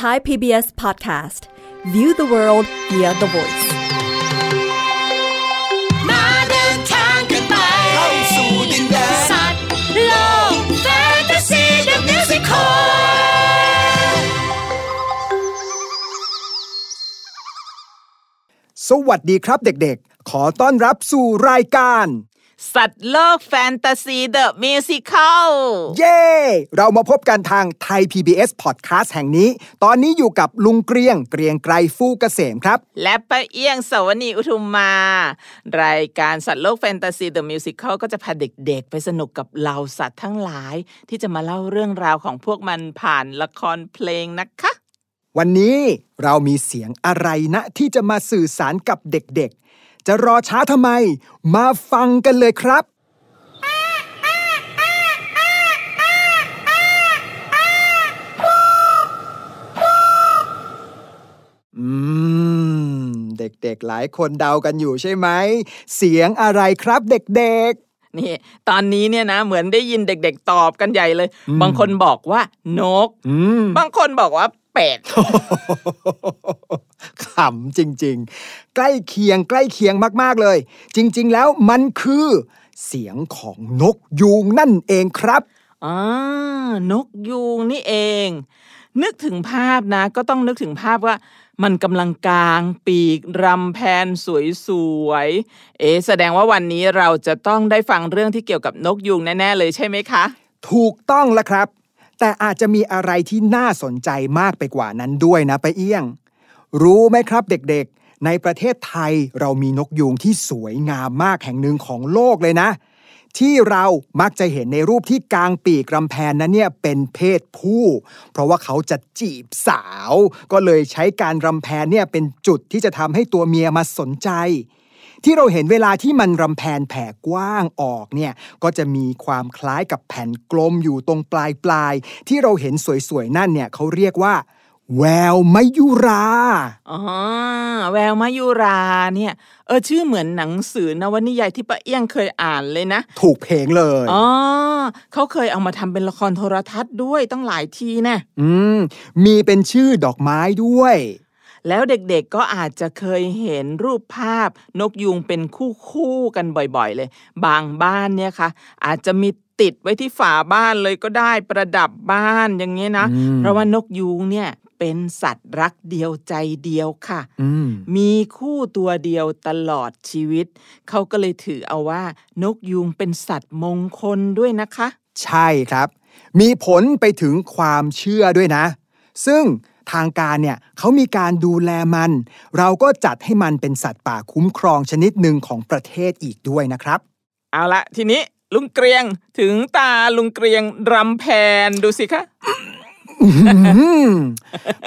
Thai PBS Podcast View the world via the voice มาเดินทางกันไปเข้าสู่ดินแดนสัตว์โลกแฟนตาซีเดอะมิวสิคลสวัสดีครับเด็กๆ ขอต้อนรับสู่รายการ สัตว์โลกแฟนตาซีเดอะมิวสิคลเย้ เรามาพบกันทางไทย PBS Podcast แห่งนี้ ตอนนี้อยู่กับลุงเกรียง เกรียงไกรฟู่เกษมครับ และป้าเอี้ยงสวนีอุทุมมา รายการสัตว์โลกแฟนตาซีเดอะมิวสิคลก็จะพาเด็กๆ ไปสนุกกับเหล่าสัตว์ทั้งหลาย ที่จะมาเล่าเรื่องราวของพวกมันผ่านละครเพลงนะคะ วันนี้เรามีเสียงอะไรนะที่จะมาสื่อสารกับเด็กๆ จะรอช้าทำไม มาฟังกันเลยครับ อืม เด็กๆหลายคนเดากันอยู่ใช่ไหม เสียงอะไรครับเด็กนี่ตอนนี้เนี่ยนะเหมือนได้ยินเด็ก ๆ ตอบกันใหญ่เลย บางคนบอกว่านกๆอืมบางคนบอกว่าเป็ด ขำจริง ๆ ใกล้เคียงใกล้เคียงมากๆเลย จริง ๆ แล้วมันคือ เสียงของนกยูงนั่นเองครับอ่านกยูงนี่เอง นึกถึงภาพนะ ก็ต้องนึกถึงภาพว่า มันกำลังกลางปีกรำแพนสวยๆ เอ๊ะแสดงว่าวันนี้เราจะต้องได้ฟังเรื่องที่เกี่ยวกับนกยูงแน่ๆเลยใช่ไหมคะ ถูกต้องแล้วครับ แต่อาจจะมีอะไรที่น่าสนใจมากไปกว่านั้นด้วยนะไปาเอี้ยง รู้ไหมครับเด็กๆ ในประเทศไทยเรามีนกยูงที่สวยงามมากแห่งหนึ่งของโลกเลยนะ ที่เรามักจะเห็นในรูปที่กลางปีกรำแพนนั้นเนี่ยเป็นเพศผู้ เพราะว่าเขาจะจีบสาว ก็เลยใช้การรำแพนเนี่ยเป็นจุดที่จะทำให้ตัวเมียมาสนใจที่เราเห็นเวลาที่มันรำแพนแผ่กว้างออกเนี่ยก็จะมีความคล้ายกับแผ่นกลมอยู่ตรงปลายปลายๆที่เราเห็นสวยๆนั่นเนี่ยเขาเรียกว่า แววมยุรา อ๋อ แววมายุราเนี่ย เออ ชื่อเหมือนหนังสือนวนิยายที่ป้าเอี้ยงเคยอ่านเลยนะ ถูกเพลงเลย อ๋อ เขาเคยเอามาทำเป็นละครโทรทัศน์ด้วยตั้งหลายทีแน่อืม มีเป็นชื่อดอกไม้ด้วย แล้วเด็กๆก็อาจจะเคยเห็นรูปภาพนกยูงเป็นคู่คู่ๆกันบ่อยๆเลย บางบ้านเนี่ยค่ะ อาจจะมีติดไว้ที่ฝาบ้านเลยก็ได้ประดับบ้านอย่างเงี้ยนะอืมเพราะว่านกยูงเนี่ย เป็นสัตว์รักเดียวใจเดียวค่ะอืมมีคู่ตัวเดียวตลอดชีวิต เขาก็เลยถือเอาว่า นกยูงเป็นสัตว์มงคลด้วยนะคะ ใช่ครับ มีผลไปถึงความเชื่อด้วยนะ ซึ่งทางการเนี่ยเขามีการดูแลมัน เราก็จัดให้มันเป็นสัตว์ป่าคุ้มครองชนิดหนึ่งของประเทศอีกด้วยนะครับ เอาละทีนี้ลุงเกรียงถึงตาลุงเกรียงรำแพนดูสิคะ อืม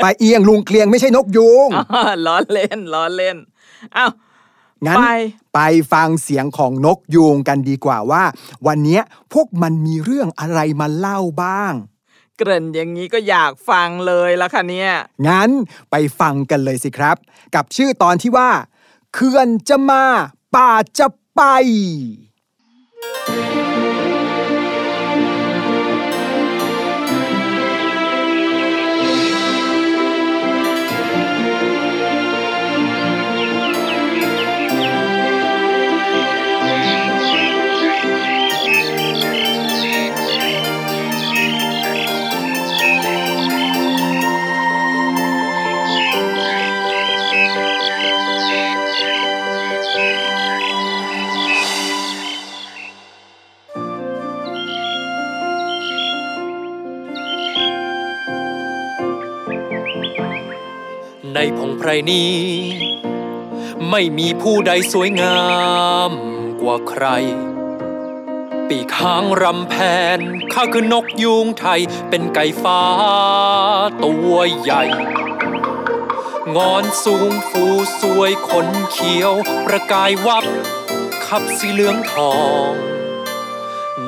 ไปเอียงลุงเกลียงไม่ใช่นกยูงอ๋อล้อเล่นล้อเล่นอ้าวงั้นไปไปฟังเสียงของนกยูงกันดีกว่าว่า วันเนี้ยพวกมันมีเรื่องอะไรมาเล่าบ้าง เกริ่นอย่างนี้ก็อยากฟังเลยละค่ะเนี่ย งั้นไปฟังกันเลยสิครับ กับชื่อตอนที่ว่าเขื่อนจะมา ป่าจะไป ในพงไพรนี้ ไม่มีผู้ใดสวยงามกว่าใคร ปีกหางรำแพนข้าคือนกยูงไทย เป็นไก่ฟ้าตัวใหญ่ งอนสูงฟูสวยขนเขียว ประกายวับ ขับสีเหลืองทอง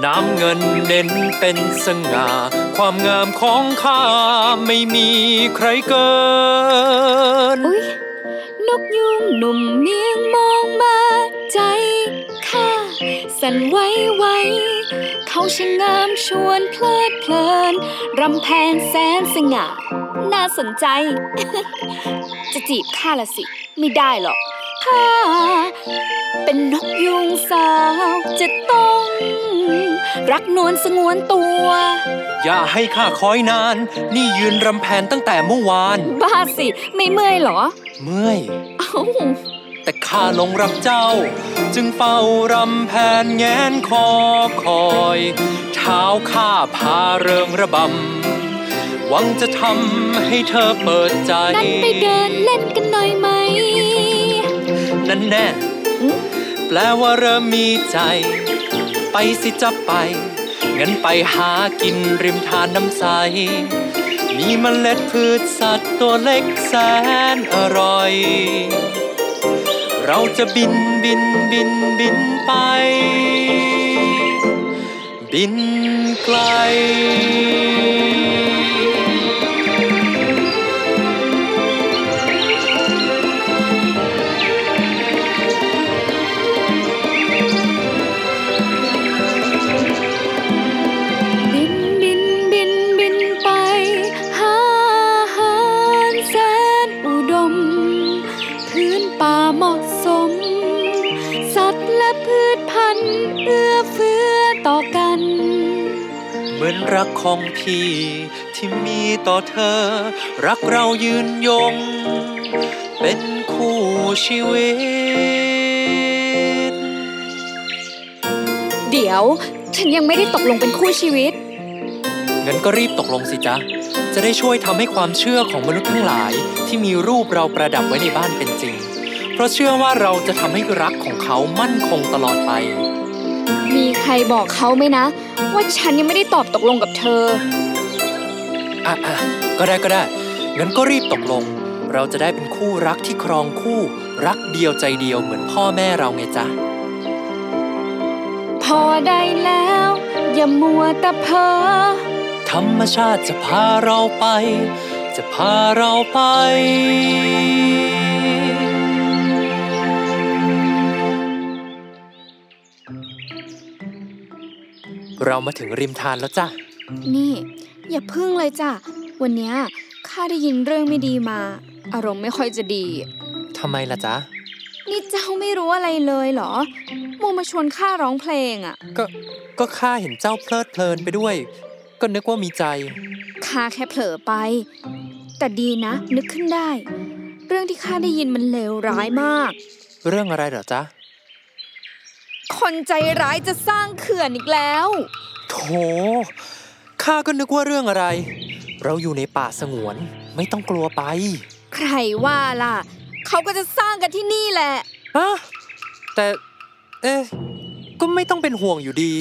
น้ำเงินเน้นเป็นสง่า ความงามของข้าไม่มีใครเกิน อุ๊ย นกยุงหนุ่มเมียงมองมาใจข้าสั่นไหวไหวเขาช่างงามชวนเพลิดเพลิน รำแพนแสนสง่า น่าสนใจ จะจีบข้าละสิ ไม่ได้หรอก ถ้าเป็นนกยุงสาวจะต้อง รักนวลสงวนตัว อย่าให้ข้าคอยนาน นี่ยืนรำแพนตั้งแต่เมื่อวาน บ้าสิ ไม่เมื่อยเหรอ เมื่อย เอ้า แต่ข้าหลงรักเจ้า จึงเฝ้ารำแพนแงนคอคอยเท้าข้าพาเริงระบำหวังจะทำให้เธอเปิดใจ นั้นไปเดินเล่นกันหน่อยไหม นั่นแน่ แปลว่าเริ่มมีใจ ไปสิจะไปงั้นไปหากินริมทานน้ำใส มีเมล็ดพืชสัตว์ตัวเล็กแสนอร่อย เราจะบินบินบินบินไป บินไกล รักของพี่ที่มีต่อเธอ รักเรายืนยง เป็นคู่ชีวิต เดี๋ยว ฉันยังไม่ได้ตกลงเป็นคู่ชีวิต งั้นก็รีบตกลงสิจ๊ะ จะได้ช่วยทำให้ความเชื่อของมนุษย์ทั้งหลายที่มีรูปเราประดับไว้ในบ้านเป็นจริง เพราะเชื่อว่าเราจะทำให้รักของเขามั่นคงตลอดไป มีใครบอกเขาไหมนะ ว่าฉันยังไม่ได้ตอบตกลงกับเธอ อะอะก็ได้ก็ได้ งั้นก็รีบตกลง เราจะได้เป็นคู่รักที่ครองคู่ รักเดียวใจเดียวเหมือนพ่อแม่เราไงจ๊ะ พอได้แล้ว อย่ามัวแต่เพ้อธรรมชาติจะพาเราไป จะพาเราไป เรามาถึงริมทานแล้วจ้ะ นี่ อย่าพึ่งเลยจ้ะ วันเนี้ยข้าได้ยินเรื่องไม่ดีมา อารมณ์ไม่ค่อยจะดีทำไมล่ะจ๊ะ นี่เจ้าไม่รู้อะไรเลยเหรอมัวมาชวนข้าร้องเพลงอะ ก็ก็ข้าเห็นเจ้าเพลิดเพลินไปด้วย ก็นึกว่ามีใจข้าแค่เผลอไป แต่ดีนะ นึกขึ้นได้ เรื่องที่ข้าได้ยินมันเลวร้ายมาก เรื่องอะไรเหรอจ๊ะ คนใจร้ายจะสร้างเขื่อนอีกแล้ว โถ ข้าก็นึกว่าเรื่องอะไร เราอยู่ในป่าสงวนไม่ต้องกลัวไป ใครว่าล่ะ เขาก็จะสร้างกันที่นี่แหละฮะแต่ เอ๊ะ ก็ไม่ต้องเป็นห่วงอยู่ดี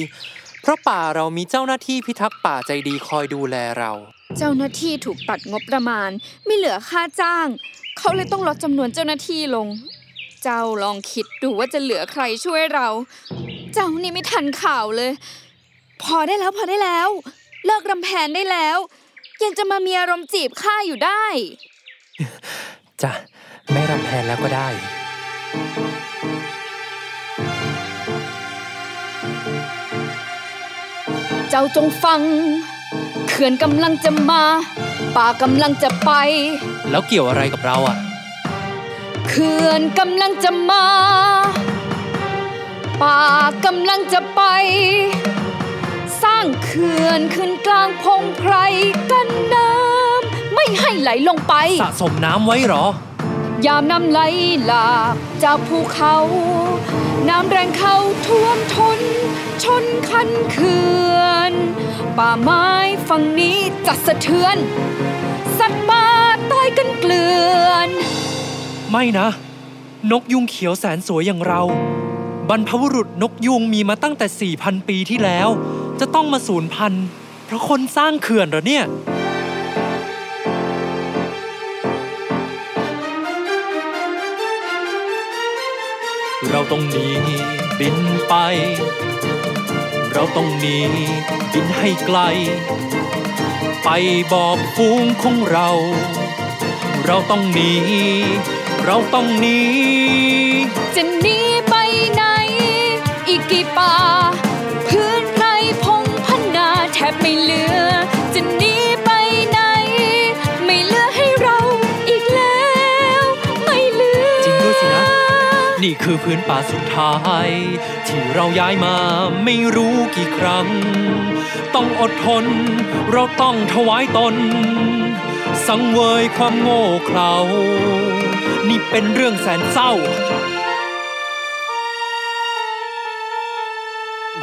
เพราะป่าเรามีเจ้าหน้าที่พิทักษ์ป่าใจดีคอยดูแลเรา เจ้าหน้าที่ถูกตัดงบประมาณ ไม่เหลือค่าจ้าง เขาเลยต้องลดจำนวนเจ้าหน้าที่ลง เจ้าลองคิดดูว่าจะเหลือใครช่วยเรา เจ้านี่ไม่ทันข่าวเลย พอได้แล้วพอได้แล้ว เลิกรำแพนได้แล้ว ยังจะมามีอารมณ์จีบข้าอยู่ได้จ้ะไม่รำแพนแล้วก็ได้เจ้าจงฟัง เขื่อนกำลังจะมา ป่ากำลังจะไป แล้วเกี่ยวอะไรกับเราอะ เขื่อนกำลังจะมา ป่ากำลังจะไป สร้างเขื่อนขึ้นกลางพงไพรกันน้ำไม่ให้ไหลลงไป สะสมน้ำไว้เหรอ ยามน้ำไหลหลากจากภูเขา น้ำแรงเข้าท่วมทน ชนคันเขื่อน ป่าไม้ฝั่งนี้จะสะเทือน สัตว์ป่าตายกันเกลื่อน ไม่นะ นกยุงเขียวแสนสวยอย่างเรา บรรพบุรุษนกยุงมีมาตั้งแต่ 4,000 ปีที่แล้ว จะต้องมาสูญพันธุ์เพราะคนสร้างเขื่อนเหรอเนี่ยเราต้องหนีบินไป เราต้องหนีบินให้ไกล ไปบอกฟูงของเรา เราต้องหนี เราต้องหนีจะหนีไปไหน อีกกี่ป่าพื้นไพรบไม่เหลือ จะหนีไปไหน ไม่เหลือให้เราอีกแล้ว ไม่เหลือ จริงด้วยสินะ นี่คือพื้นป่าสุดท้าย ที่เราย้ายมาไม่รู้กี่ครั้ง ต้องอดทน เราต้องถวายตน สังเวยความโง่เขลา นี่เป็นเรื่องแสนเศร้า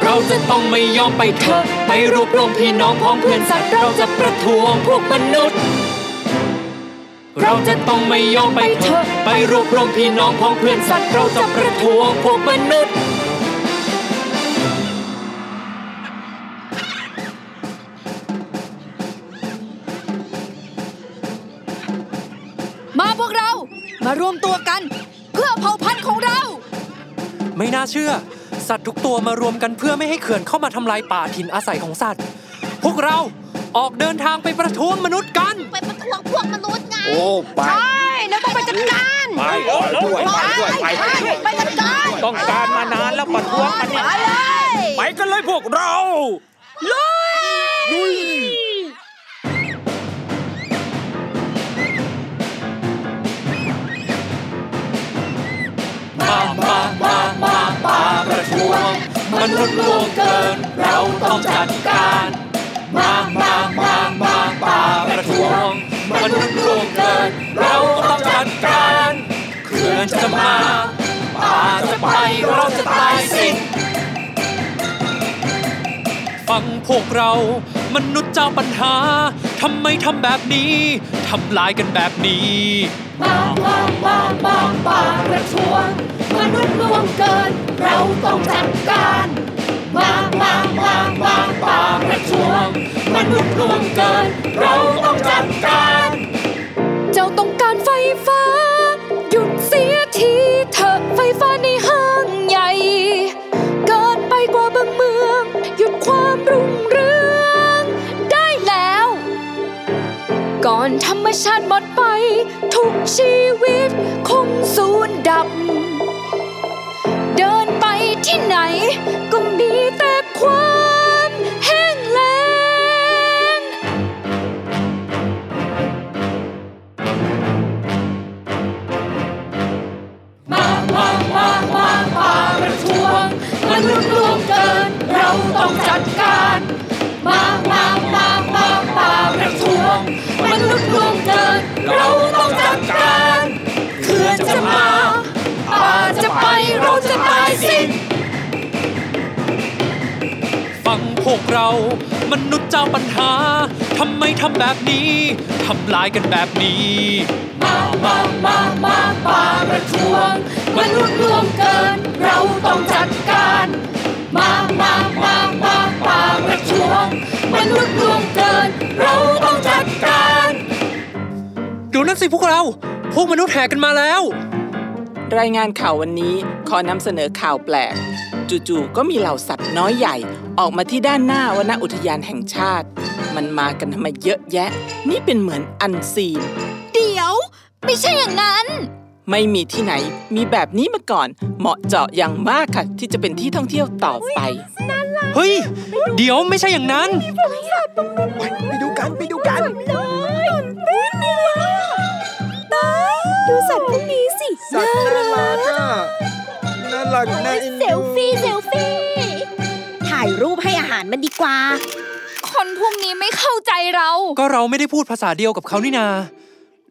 เราจะต้องไม่ยอมไปเถอะไปรวบรวมพี่น้องพ้องเพื่อนสัตว์เราจะประท้วงพวกมนุษย์ เราจะต้องไม่ยอมไปเถอะไปรวบรวมพี่น้องพ้องเพื่อนสัตว์เราจะประท้วงพวกมนุษย์ารวมตัวกัน เพื่อเผ่าพันธุ์ของเรา ไม่น่าเชื่อ สัตว์ทุกตัวมารวมกันเพื่อไม่ให้เขื่อนเข้ามาทำลายป่าถิ่นอาศัยของสัตว์ พวกเราออกเดินทางไปประท้วงมนุษย์กัน ไปประท้วงพวกมนุษย์ไงโอ้ไปใช่แล้วต้องไปจัดการไปด้วยไปด้วยไปใช่ไปจัดการต้องการมานานแล้วประท้วงกันเนี่ยไปเลยไปกันเลยพวกเราลุย มามามามาป่าประท้วงมนุษย์ล่วงเกิน เราต้องจัดการ มามามามาป่าประท้วงมนุษย์ล่วงเกิน เราต้องจัดการเขื่อนจะมาป่าจะไปเราจะตายสิ้นฟังพวกเรามนุษย์เจ้าปัญหาทำไมทำแบบนี้ทำลายกันแบบนี้มามามามาป่าประท้วง มนุษย์ล่วงเกิน เราต้องจัดการมามามามาป่าประท้วงมนุษย์ล่วงเกิน เราต้องจัดการ เจ้าต้องการไฟฟ้า หยุดเสียทีเถอะไฟฟ้าในห้างใหญ่ เกินไปกว่าบางเมือง หยุดความรุ่งเรืองได้แล้ว ก่อนธรรมชาติหมดไป ทุกชีวิตคงสูญดับ ไหนก็มีแต่ความแห้งแล้ง มามามามาป่าประท้วงมันุษย์ล่วงเกิน เราต้องจัดการ มามามามาป่าประท้วงมันุษย์ล่วงเกิน เราต้องจัดการเขื่อนจะมาป่าจะไปเราจะตายสิ้น วกเรา มนุษย์เจ้าปัญหาทำไมทำแบบนี้ทำลายกันแบบนี้ มามามามาป่าประท้วงมนุษย์ล่วงเกิน เราต้องจัดการ มามามามาป่าประท้วงมนุษย์ล่วงเกิน เราต้องจัดการดูนั่นสิพวกเรา พวกมนุษย์แห่กันมาแล้ว รายงานข่าววันนี้ขอนำเสนอข่าวแปลก จู่ๆก็มีเหล่าสัตว์น้อยใหญ่ออกมาที่ด้านหน้าวณอุทยานแห่งชาติ มันมากันทำไมเยอะแยะ นี่เป็นเหมือนอันซีนเดี๋ยว ไม่ใช่อย่างนั้น ไม่มีที่ไหนมีแบบนี้มาก่อน เหมาะเจาะอย่างมากค่ะ ที่จะเป็นที่ท่องเที่ยวต่อไปเฮ้ย เดี๋ยวไม่ใช่อย่างนั้นไปดูกันไปดูกันดูสัตว์พวกนี้สิ สัตว์น่ารักอะ น่ารักน่าเอ็นเซดูลฟี่เซลฟี่ ถ่ายรูปให้อาหารมันดีกว่า คนพวกนี้ไม่เข้าใจเรา ก็เราไม่ได้พูดภาษาเดียวกับเขานี่นา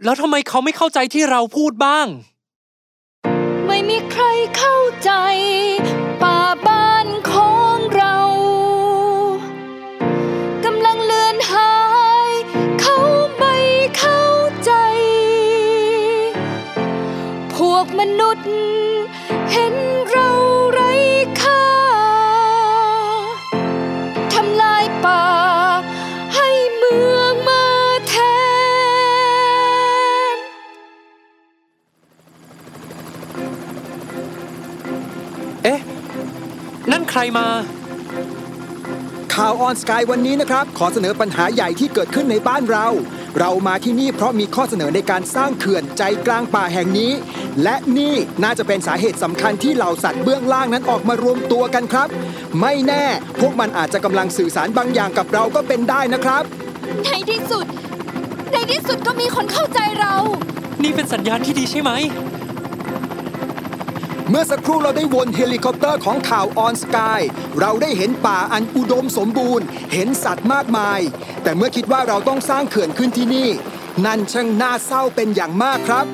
แล้วทำไมเขาไม่เข้าใจที่เราพูดบ้าง ไม่มีใครเข้าใจ รมา ข่าวออนสกายวันนี้นะครับ ขอเสนอปัญหาใหญ่ที่เกิดขึ้นในบ้านเรา เรามาที่นี่เพราะมีข้อเสนอในการสร้างเขื่อนใจกลางป่าแห่งนี้ และนี่น่าจะเป็นสาเหตุสำคัญที่เหล่าสัตว์เบื้องล่างนั้นออกมารวมตัวกันครับ ไม่แน่ พวกมันอาจจะกำลังสื่อสารบางอย่างกับเราก็เป็นได้นะครับ ในที่สุด ในที่สุดก็มีคนเข้าใจเรา นี่เป็นสัญญาณที่ดีใช่ไหม เมื่อสักครู่เราได้บนเฮลิคอปเตอร์ของข่าวออนสกายเราได้เห็นป่าอันอุดมสมบูรณ์ เห็นสัตว์มากมาย แต่เมื่อคิดว่าเราต้องสร้างเขื่อนขึ้นที่นี่ นั่นช่างน่าเศร้าเป็นอย่างมากครับ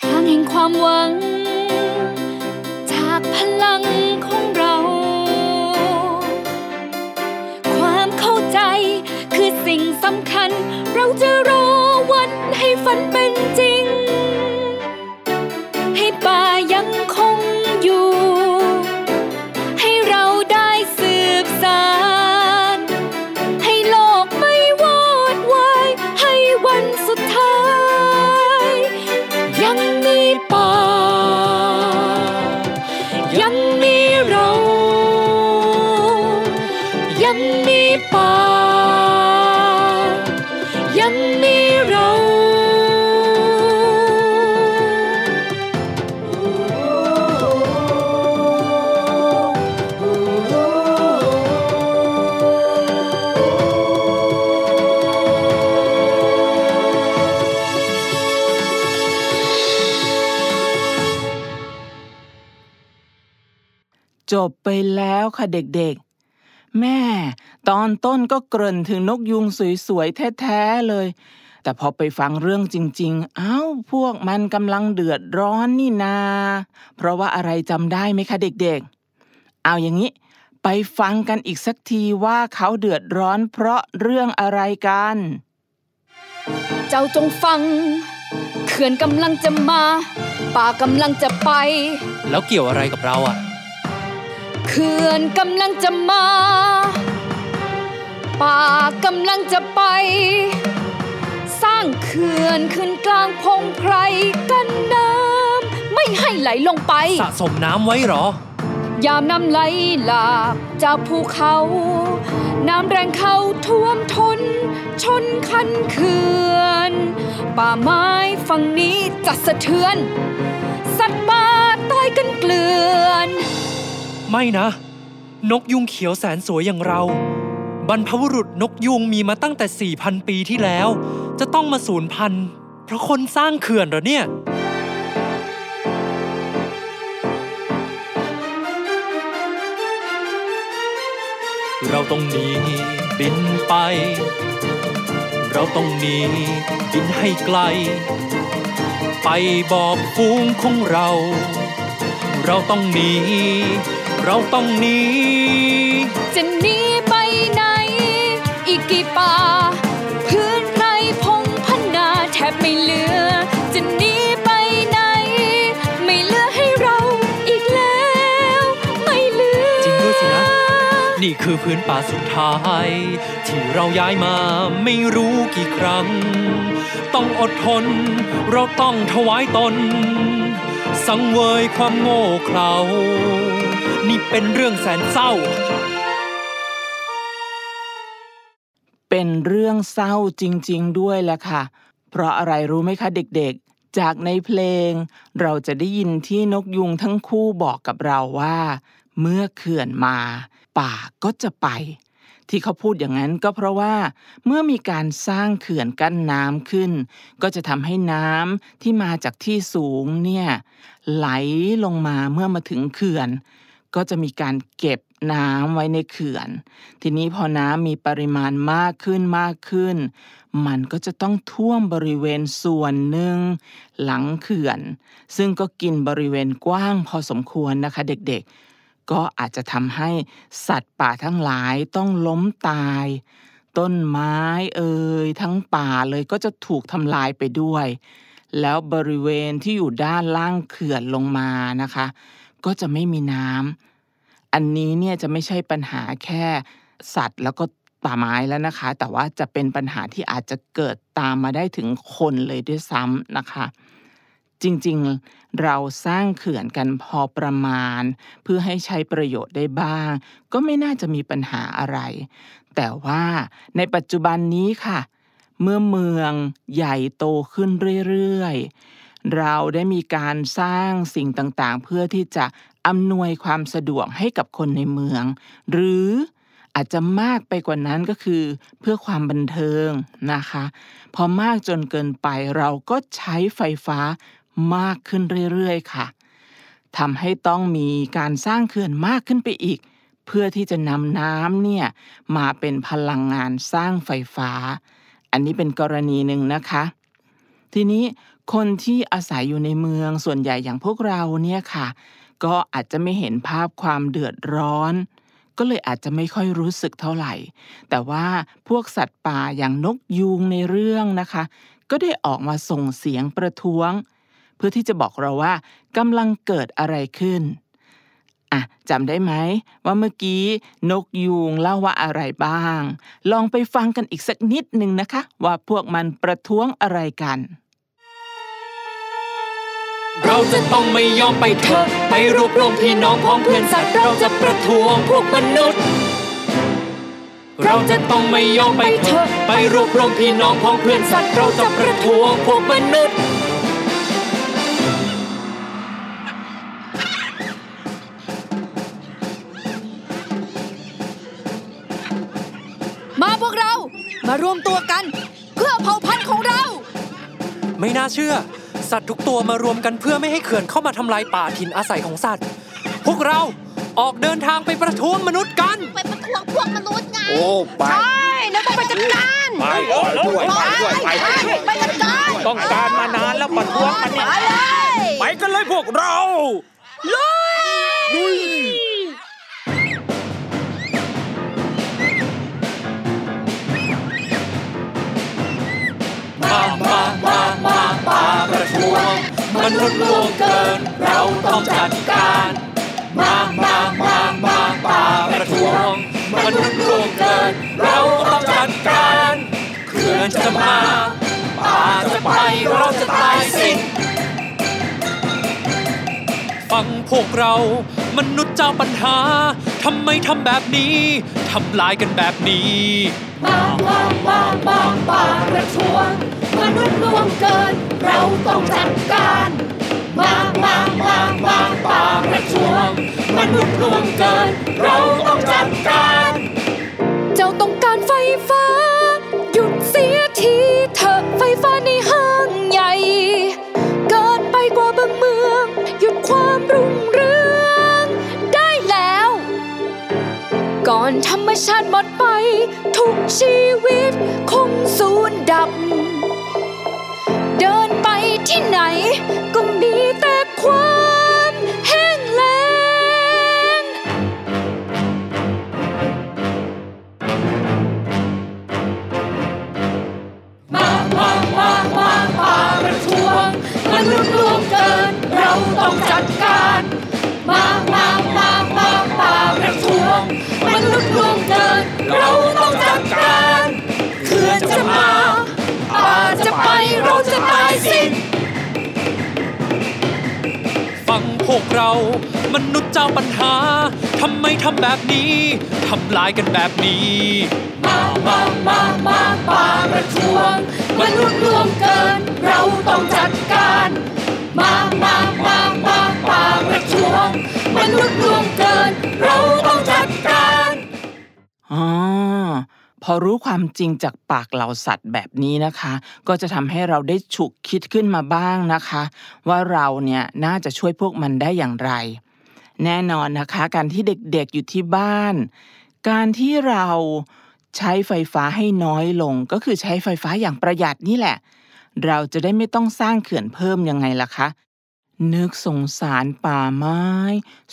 ทางแห่งความหวัง จบไปแล้วค่ะเด็กๆ แม่ ตอนต้นก็เกริ่นถึงนกยุงสวยๆ แท้ๆเลย แต่พอไปฟังเรื่องจริง ๆ เอ้า พวกมันกำลังเดือดร้อนนี่นา เพราะว่าอะไรจำได้ไหมคะเด็กๆ เอาอย่างนี้ ไปฟังกันอีกสักทีว่าเขาเดือดร้อนเพราะเรื่องอะไรกัน เจ้าจงฟังเขื่อนกำลังจะมา ป่ากำลังจะไป แล้วเกี่ยวอะไรกับเราอะ เขื่อนกำลังจะมา ป่ากำลังจะไป สร้างเขื่อนขึ้นกลางพงไพรกันน้ำไม่ให้ไหลลงไป สะสมน้ำไว้เหรอ ยามน้ำไหลหลากจากภูเขา น้ำแรงเข้าท่วมทน ชนคันเขื่อน ป่าไม้ฝั่งนี้จะสะเทือน สัตว์ป่าตายกันเกลื่อน ไม่นะ นกยุงเขียวแสนสวยอย่างเรา บรรพบุรุษนกยุงมีมาตั้งแต่ 4,000 ปีที่แล้ว จะต้องมาสูญพันธุ์เพราะคนสร้างเขื่อนเหรอเนี่ยเราต้องหนีบินไป เราต้องหนีบินให้ไกล ไปบอกฟูงของเรา เราต้องหนี เราต้องหนีจะหนีไปไหน อีกกี่ป่าพื้นไรพงพันนาแทบไม่เหลือ จะหนีไปไหน ไม่เหลือให้เราอีกแล้ว ไม่เหลือ จริงด้วยสินะ นี่คือพื้นป่าสุดท้าย ที่เราย้ายมาไม่รู้กี่ครั้ง ต้องอดทน เราต้องถวายตน สังเวยความโง่เขลา นี่เป็นเรื่องแสนเศร้า เป็นเรื่องเศร้าจริง ๆ ด้วยแหละค่ะ เพราะอะไรรู้ไหมคะเด็กๆ จากในเพลง เราจะได้ยินที่นกยุงทั้งคู่บอกกับเราว่า เมื่อเขื่อนมา ป่าก็จะไป ที่เขาพูดอย่างนั้นก็เพราะว่า เมื่อมีการสร้างเขื่อนกั้นน้ำขึ้น ก็จะทำให้น้ำที่มาจากที่สูงเนี่ยไหลลงมาเมื่อมาถึงเขื่อน ก็จะมีการเก็บน้ำไว้ในเขื่อน ทีนี้พอน้ำมีปริมาณมากขึ้นมากขึ้น มันก็จะต้องท่วมบริเวณส่วนหนึ่งหลังเขื่อน ซึ่งก็กินบริเวณกว้างพอสมควรนะคะเด็กๆ ก็อาจจะทำให้สัตว์ป่าทั้งหลายต้องล้มตาย ต้นไม้เอ่ยทั้งป่าเลยก็จะถูกทำลายไปด้วย แล้วบริเวณที่อยู่ด้านล่างเขื่อนลงมานะคะ ก็จะไม่มีน้ำอันนี้เนี่ยจะไม่ใช่ปัญหาแค่สัตว์แล้วก็ป่าไม้แล้วนะคะ แต่ว่าจะเป็นปัญหาที่อาจจะเกิดตามมาได้ถึงคนเลยด้วยซ้ำนะคะ จริงๆ เราสร้างเขื่อนกันพอประมาณ เพื่อให้ใช้ประโยชน์ได้บ้าง ก็ไม่น่าจะมีปัญหาอะไร แต่ว่าในปัจจุบันนี้ค่ะ เมื่อเมืองใหญ่โตขึ้นเรื่อยๆ เราได้มีการสร้างสิ่งต่างๆ เพื่อที่จะอำนวยความสะดวกให้กับคนในเมือง หรืออาจจะมากไปกว่านั้นก็คือเพื่อความบันเทิงนะคะ พอมากจนเกินไปเราก็ใช้ไฟฟ้า มากขึ้นเรื่อยๆ ค่ะทำให้ต้องมีการสร้างเขื่อนมากขึ้นไปอีก เพื่อที่จะนำน้ำเนี่ยมาเป็นพลังงานสร้างไฟฟ้า อันนี้เป็นกรณีหนึ่งนะคะ ทีนี้คนที่อาศัยอยู่ในเมืองส่วนใหญ่อย่างพวกเราเนี่ยค่ะ ก็อาจจะไม่เห็นภาพความเดือดร้อน ก็เลยอาจจะไม่ค่อยรู้สึกเท่าไหร่ แต่ว่าพวกสัตว์ป่าอย่างนกยูงในเรื่องนะคะ ก็ได้ออกมาส่งเสียงประท้วง เพื่อที่จะบอกเราว่ากำลังเกิดอะไรขึ้นอะจำได้ไหมว่าเมื่อกี้นกยูงเล่าว่าอะไรบ้าง ลองไปฟังกันอีกสักนิดหนึ่งนะคะ ว่าพวกมันประท้วงอะไรกัน เราจะต้องไม่ยอมไปเถอะไปรวบรวมพี่น้องพ้องเพื่อนสัตว์เราจะประท้วงพวกมนุษย์ เราจะต้องไม่ยอมไปเถอะไปรวบรวมพี่น้องพ้องเพื่อนสัตว์เราจะประท้วงพวกมนุษย์ พวกเรา มารวมตัวกัน เพื่อเผ่าพันธุ์ของเรา ไม่น่าเชื่อ สัตว์ทุกตัวมารวมกันเพื่อไม่ให้เขื่อนเข้ามาทำลายป่าถิ่นอาศัยของสัตว์ พวกเราออกเดินทางไปประท้วงมนุษย์กัน ไปประท้วงพวกมนุษย์ไง โอ้ไปใช่แล้วต้องไปจัดการไปด้วยไปด้วยไปไปจัดการต้องการมานานแล้วประท้วงมันเนี่ยไปเลยไปกันเลยพวกเรามา มามามาป่าประท้วงมนุษย์ล่วงเกิน เราต้องจัดการ มามามามาป่าประท้วงมนุษย์ล่วงเกิน เราต้องจัดการเขื่อนจะมาป่าจะไปเราจะตายสิ้นฟังพวกเรามนุษย์เจ้าปัญหา ทำไมทำแบบนี้ ทำลายกันแบบนี้มามามามาป่าประท้วงมนุษย์ล่วงเกิน เราต้องจัดการมามามามาป่าประท้วงมนุษย์ล่วงเกิน เราต้องจัดการ เจ้าต้องการไฟฟ้า หยุดเสียทีเถอะไฟฟ้าในห้าง อนธรรมชาติหมดไป ทุกชีวิตคงสูญดับ เดินไปที่ไหน ก็มีแต่ความแห้งแล้ง มามามามาป่าประท้วง มันุษย์ล่วงเกิน เราต้องจัด จะไปเราจะตายสิ้นฟังพวกเรา มนุษย์เจ้าปัญหาทำไมทำแบบนี้ทำลายกันแบบนี้ มามามามาป่าประท้วงมนุษย์ล่วงเกิน เราต้องจัดการ มามามามาป่าประท้วงมนุษย์ล่วง พอรู้ความจริงจากปากเหล่าสัตว์แบบนี้นะคะ ก็จะทำให้เราได้ฉุกคิดขึ้นมาบ้างนะคะ ว่าเราเนี่ยน่าจะช่วยพวกมันได้อย่างไร แน่นอนนะคะ การที่เด็กๆอยู่ที่บ้าน การที่เราใช้ไฟฟ้าให้น้อยลง ก็คือใช้ไฟฟ้าอย่างประหยัดนี่แหละ เราจะได้ไม่ต้องสร้างเขื่อนเพิ่มยังไงล่ะคะ นึกสงสารป่าไม้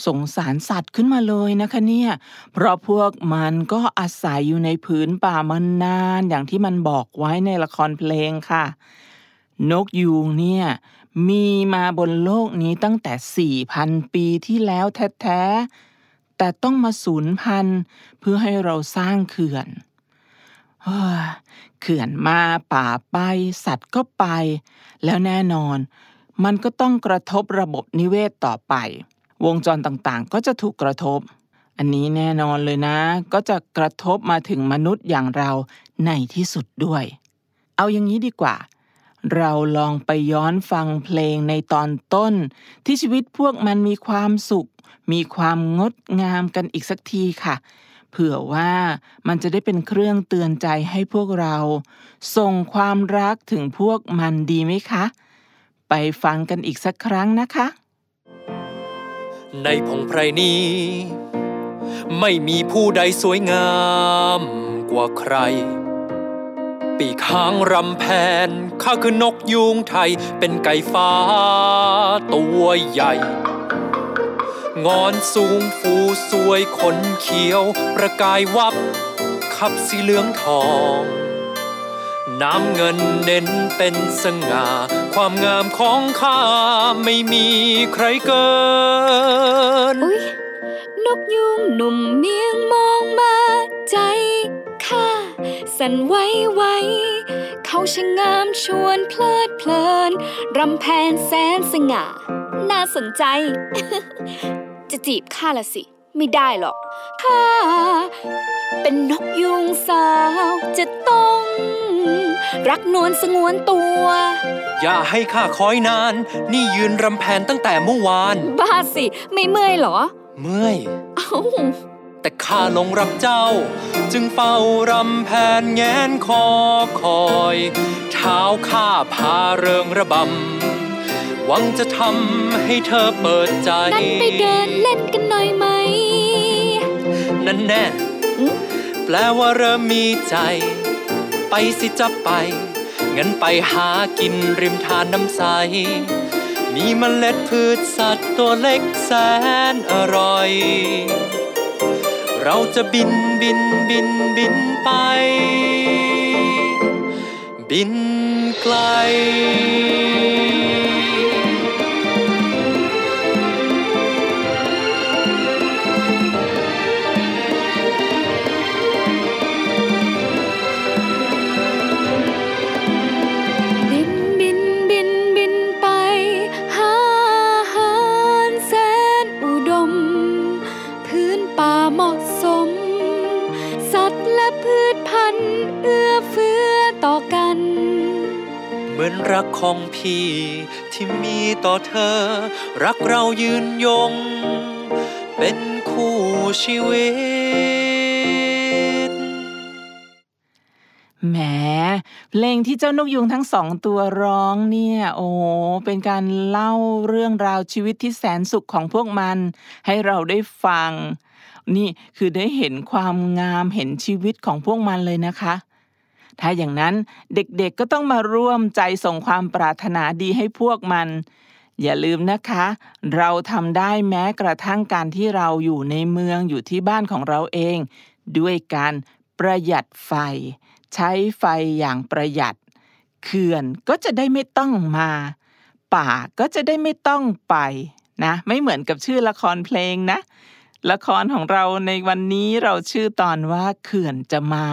สงสารสัตว์ขึ้นมาเลยนะคะเนี่ย เพราะพวกมันก็อาศัยอยู่ในผืนป่ามานานอย่างที่มันบอกไว้ในละครเพลงค่ะ นกยูงเนี่ยมีมาบนโลกนี้ตั้งแต่ 4,000 ปีที่แล้วแท้ๆ แต่ต้องมาสูญพันธุ์เพื่อให้เราสร้างเขื่อนเฮ้ยเขื่อนมาป่าไป สัตว์ก็ไป แล้วแน่นอน มันก็ต้องกระทบระบบนิเวศต่อไป วงจรต่างๆ ก็จะถูกกระทบ อันนี้แน่นอนเลยนะ ก็จะกระทบมาถึงมนุษย์อย่างเราในที่สุดด้วย เอาอย่างนี้ดีกว่า เราลองไปย้อนฟังเพลงในตอนต้น ที่ชีวิตพวกมันมีความสุข มีความงดงามกันอีกสักทีค่ะเผื่อว่ามันจะได้เป็นเครื่องเตือนใจให้พวกเรา ส่งความรักถึงพวกมันดีไหมคะ ไปฟังกันอีกสักครั้งนะคะ ในพงไพรนี้ ไม่มีผู้ใดสวยงามกว่าใคร ปีกหางรำแพนข้าคือนกยูงไทย เป็นไก่ฟ้าตัวใหญ่งอนสูงฟูสวยขนเขียว ประกายวับ ขับสีเหลืองทอง น้ำเงินเน้นเป็นสง่า ความงามของข้าไม่มีใครเกิน อุ๊ย นกยุงหนุ่มเมียงมองมาใจข้าสั่นไหวไหวเขาช่างงามชวนเพลิดเพลิน รำแพนแสนสง่า น่าสนใจ จะจีบข้าละสิ ไม่ได้หรอกข้าเป็นนกยุงสาวจะต้อง รักนวลสงวนตัว อย่าให้ข้าคอยนาน นี่ยืนรำแพนตั้งแต่เมื่อวาน บ้าสิ ไม่เมื่อยเหรอ เมื่อยเอ้าแต่ข้าหลงรักเจ้า จึงเฝ้ารำแพนแงนคอคอย เท้าข้าพาเริงระบำหวังจะทำให้เธอเปิดใจ นั้นไปเดินเล่นกันหน่อยไหม นั่นแน่อืมแปลว่าเริ่มมีใจ ไปสิจะไป งั้นไปหากินริมทานน้ำใส มีเมล็ดพืชสัตว์ตัวเล็กแสนอร่อย เราจะบินบินบินบินไป บินไกล ต่อเธอ รักเรายืนยง เป็นคู่ชีวิตแหมเพลงที่เจ้านกยุงทั้งสองตัวร้องเนี่ย โอ้เป็นการเล่าเรื่องราวชีวิตที่แสนสุขของพวกมัน ให้เราได้ฟัง นี่คือได้เห็นความงามเห็นชีวิตของพวกมันเลยนะคะ ถ้าอย่างนั้นเด็กๆก็ต้องมาร่วมใจส่งความปรารถนาดีให้พวกมัน อย่าลืมนะคะ เราทำได้แม้กระทั่งการที่เราอยู่ในเมืองอยู่ที่บ้านของเราเอง ด้วยการประหยัดไฟ ใช้ไฟอย่างประหยัด เขื่อนก็จะได้ไม่ต้องมา ป่าก็จะได้ไม่ต้องไปนะไม่เหมือนกับชื่อละครเพลงนะ ละครของเราในวันนี้เราชื่อตอนว่าเขื่อนจะมา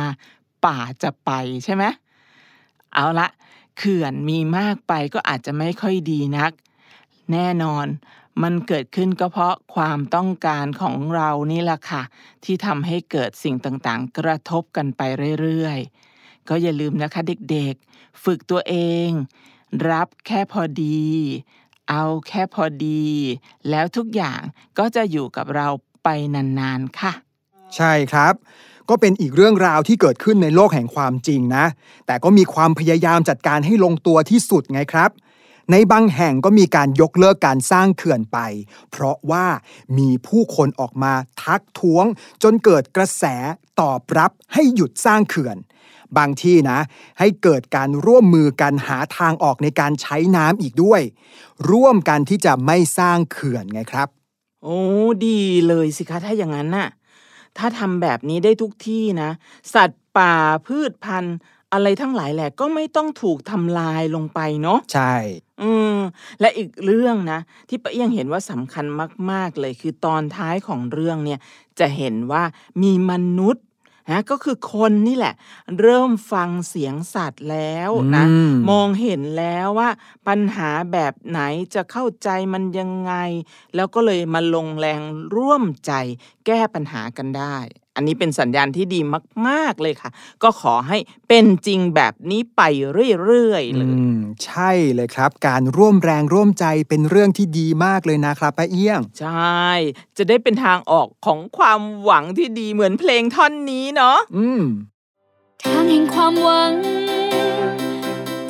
ป่าจะไปใช่ไหมเอาละเขื่อนมีมากไปก็อาจจะไม่ค่อยดีนัก แน่นอน มันเกิดขึ้นก็เพราะความต้องการของเรานี่แหละค่ะ ที่ทำให้เกิดสิ่งต่างๆ กระทบกันไปเรื่อยๆ ก็อย่าลืมนะคะเด็กๆ ฝึกตัวเอง รับแค่พอดี เอาแค่พอดี แล้วทุกอย่างก็จะอยู่กับเราไปนานๆ ค่ะ ใช่ครับก็เป็นอีกเรื่องราวที่เกิดขึ้นในโลกแห่งความจริงนะ แต่ก็มีความพยายามจัดการให้ลงตัวที่สุดไงครับ ในบางแห่งก็มีการยกเลิกการสร้างเขื่อนไป เพราะว่ามีผู้คนออกมาทักท้วง จนเกิดกระแสตอบรับให้หยุดสร้างเขื่อน บางที่นะ ให้เกิดการร่วมมือกันหาทางออกในการใช้น้ำอีกด้วย ร่วมกันที่จะไม่สร้างเขื่อนไงครับ โอ้ดีเลยสิคะถ้าอย่างนั้นน่ะถ้าทำแบบนี้ได้ทุกที่นะ สัตว์ป่าพืชพันธุ์ อะไรทั้งหลายแหละก็ไม่ต้องถูกทำลายลงไปเนาะใช่ อืมและอีกเรื่องนะ ที่ป้าเอี้ยงเห็นว่าสำคัญมาก ๆเลยคือตอนท้ายของเรื่องเนี่ยจะเห็นว่ามีมนุษย์นะก็คือคนนี่แหละ เริ่มฟังเสียงสัตว์แล้วนะอืมมองเห็นแล้วว่าปัญหาแบบไหนจะเข้าใจมันยังไง แล้วก็เลยมาลงแรงร่วมใจแก้ปัญหากันได้ อันนี้เป็นสัญญาณที่ดีมาก ๆ เลยค่ะ ก็ขอให้เป็นจริงแบบนี้ไปเรื่อยๆเลยอืมใช่เลยครับ การร่วมแรงร่วมใจเป็นเรื่องที่ดีมากเลยนะครับป้าเอี้ยง ใช่ จะได้เป็นทางออกของความหวังที่ดีเหมือนเพลงท่อนนี้เนาะอืมทางแห่งความหวัง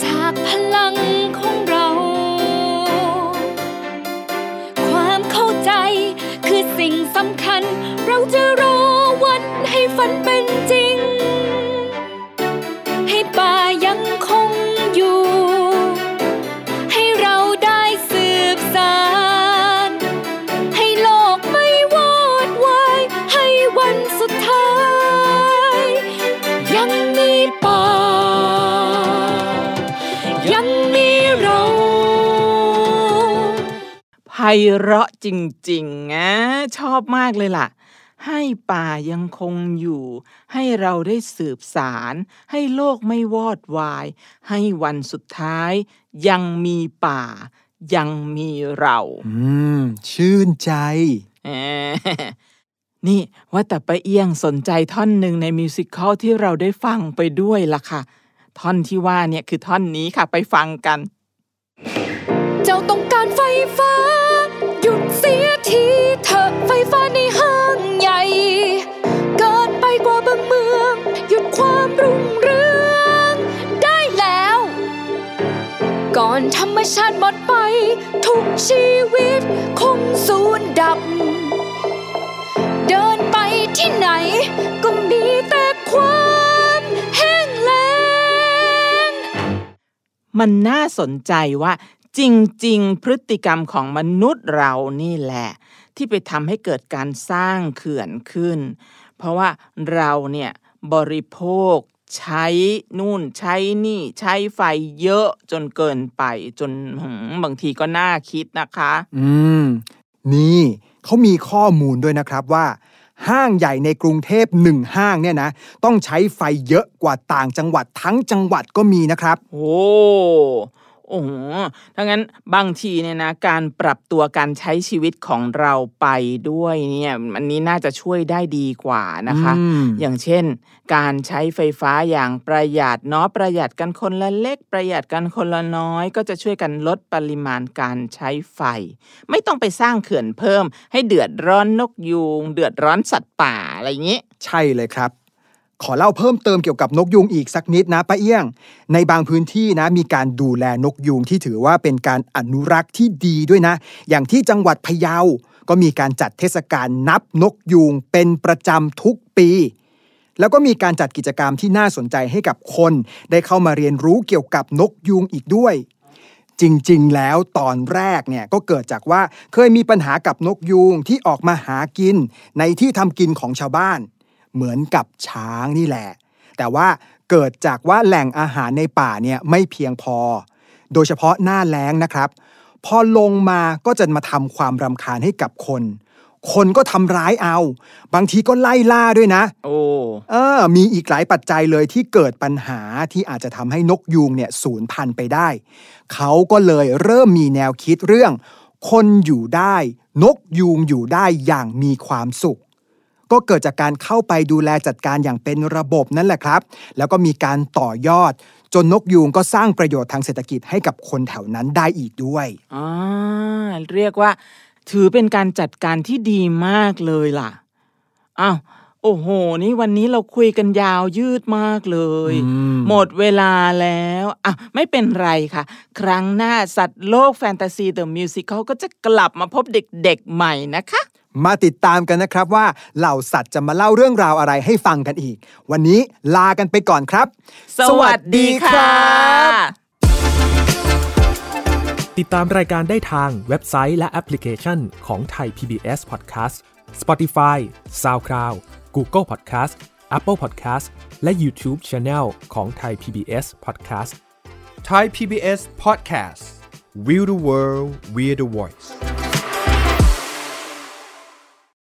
จากพลังของ เราะจริงๆนะชอบมากเลยล่ะ ให้ป่ายังคงอยู่ ให้เราได้สืบสาร ให้โลกไม่วอดวาย ให้วันสุดท้าย ยังมีป่า ยังมีเรา อืม ชื่นใจแหมนี่ว่าแต่ป้าเอียงสนใจท่อนหนึ่งในมิวสิควลที่เราได้ฟังไปด้วยล่ะค่ะ ท่อนที่ว่าเนี่ยคือท่อนนี้ค่ะไปฟังกัน เจ้าต้องการไฟฟ้า หยุดเสียทีเถอะไฟฟ้าในห้างใหญ่ เกินไปกว่าบางเมือง หยุดความรุ่งเรืองได้แล้ว ก่อนธรรมชาติหมดไป ทุกชีวิตคงสูญดับ เดินไปที่ไหนก็มีแต่ความแห้งแล้งมันน่าสนใจว่า จริง ๆ พฤติกรรมของมนุษย์เรานี่แหละ ที่ไปทำให้เกิดการสร้างเขื่อนขึ้น เพราะว่าเราเนี่ยบริโภคใช้นู่นใช้นี่ ใช้ไฟเยอะจนเกินไปจนหืมบางทีก็น่าคิดนะคะ อืม นี่เขามีข้อมูลด้วยนะครับว่า ห้างใหญ่ในกรุงเทพหนึ่งห้างเนี่ยนะ ต้องใช้ไฟเยอะกว่าต่างจังหวัดทั้งจังหวัดก็มีนะครับ โอ้ โอ้โหถ้างั้นบางทีเนี่ยนะการปรับตัวการใช้ชีวิตของเราไปด้วยเนี่ยอันนี้น่าจะช่วยได้ดีกว่านะคะอืมอย่างเช่น การใช้ไฟฟ้าอย่างประหยัดเนาะประหยัดกันคนละเล็กประหยัดกันคนละน้อย ก็จะช่วยกันลดปริมาณการใช้ไฟ ไม่ต้องไปสร้างเขื่อนเพิ่ม ให้เดือดร้อนนกยูง เดือดร้อนสัตว์ป่าอะไรอย่างนี้ ใช่เลยครับ ขอเล่าเพิ่มเติมเกี่ยวกับนกยูงอีกสักนิดนะป้าเอี้ยง ในบางพื้นที่นะมีการดูแลนกยูงที่ถือว่าเป็นการอนุรักษ์ที่ดีด้วยนะ อย่างที่จังหวัดพะเยา ก็มีการจัดเทศกาลนับนกยูงเป็นประจำทุกปี แล้วก็มีการจัดกิจกรรมที่น่าสนใจให้กับคน ได้เข้ามาเรียนรู้เกี่ยวกับนกยูงอีกด้วยจริง ๆ แล้วตอนแรกเนี่ยก็เกิดจากว่าเคยมีปัญหากับนกยูงที่ออกมาหากินในที่ทำกินของชาวบ้าน เหมือนกับช้างนี่แหละ แต่ว่าเกิดจากว่าแหล่งอาหารในป่าเนี่ยไม่เพียงพอ โดยเฉพาะหน้าแล้งนะครับ พอลงมาก็จะมาทำความรำคาญให้กับคน คนก็ทำร้ายเอา บางทีก็ไล่ล่าด้วยนะ โอ้เออ มีอีกหลายปัจจัยเลยที่เกิดปัญหาที่อาจจะทำให้นกยูงเนี่ยสูญพันธุ์ไปได้ เขาก็เลยเริ่มมีแนวคิดเรื่อง คนอยู่ได้ นกยูงอยู่ได้อย่างมีความสุข ก็เกิดจากการเข้าไปดูแลจัดการอย่างเป็นระบบนั่นแหละครับ แล้วก็มีการต่อยอด จนนกยูงก็สร้างประโยชน์ทางเศรษฐกิจให้กับคนแถวนั้นได้อีกด้วยอ่าเรียกว่า ถือเป็นการจัดการที่ดีมากเลยล่ะอ้าวโอ้โห นี่วันนี้เราคุยกันยาวยืดมากเลยอืมหมดเวลาแล้วอะไม่เป็นไรค่ะ ครั้งหน้าสัตว์โลกแฟนตาซีเดอะมิวสิคก็จะกลับมาพบเด็กๆใหม่นะคะ มาติดตามกันนะครับว่าเหล่าสัตว์จะมาเล่าเรื่องราวอะไรให้ฟังกันอีก วันนี้ลากันไปก่อนครับ สวัสดีค่ะ ติดตามรายการได้ทางเว็บไซต์และแอปพลิเคชันของไทย PBS Podcast Spotify SoundCloud Google Podcast Apple Podcast และ YouTube Channel ของไทย PBS Podcast Thai PBS Podcast We the World We the Voice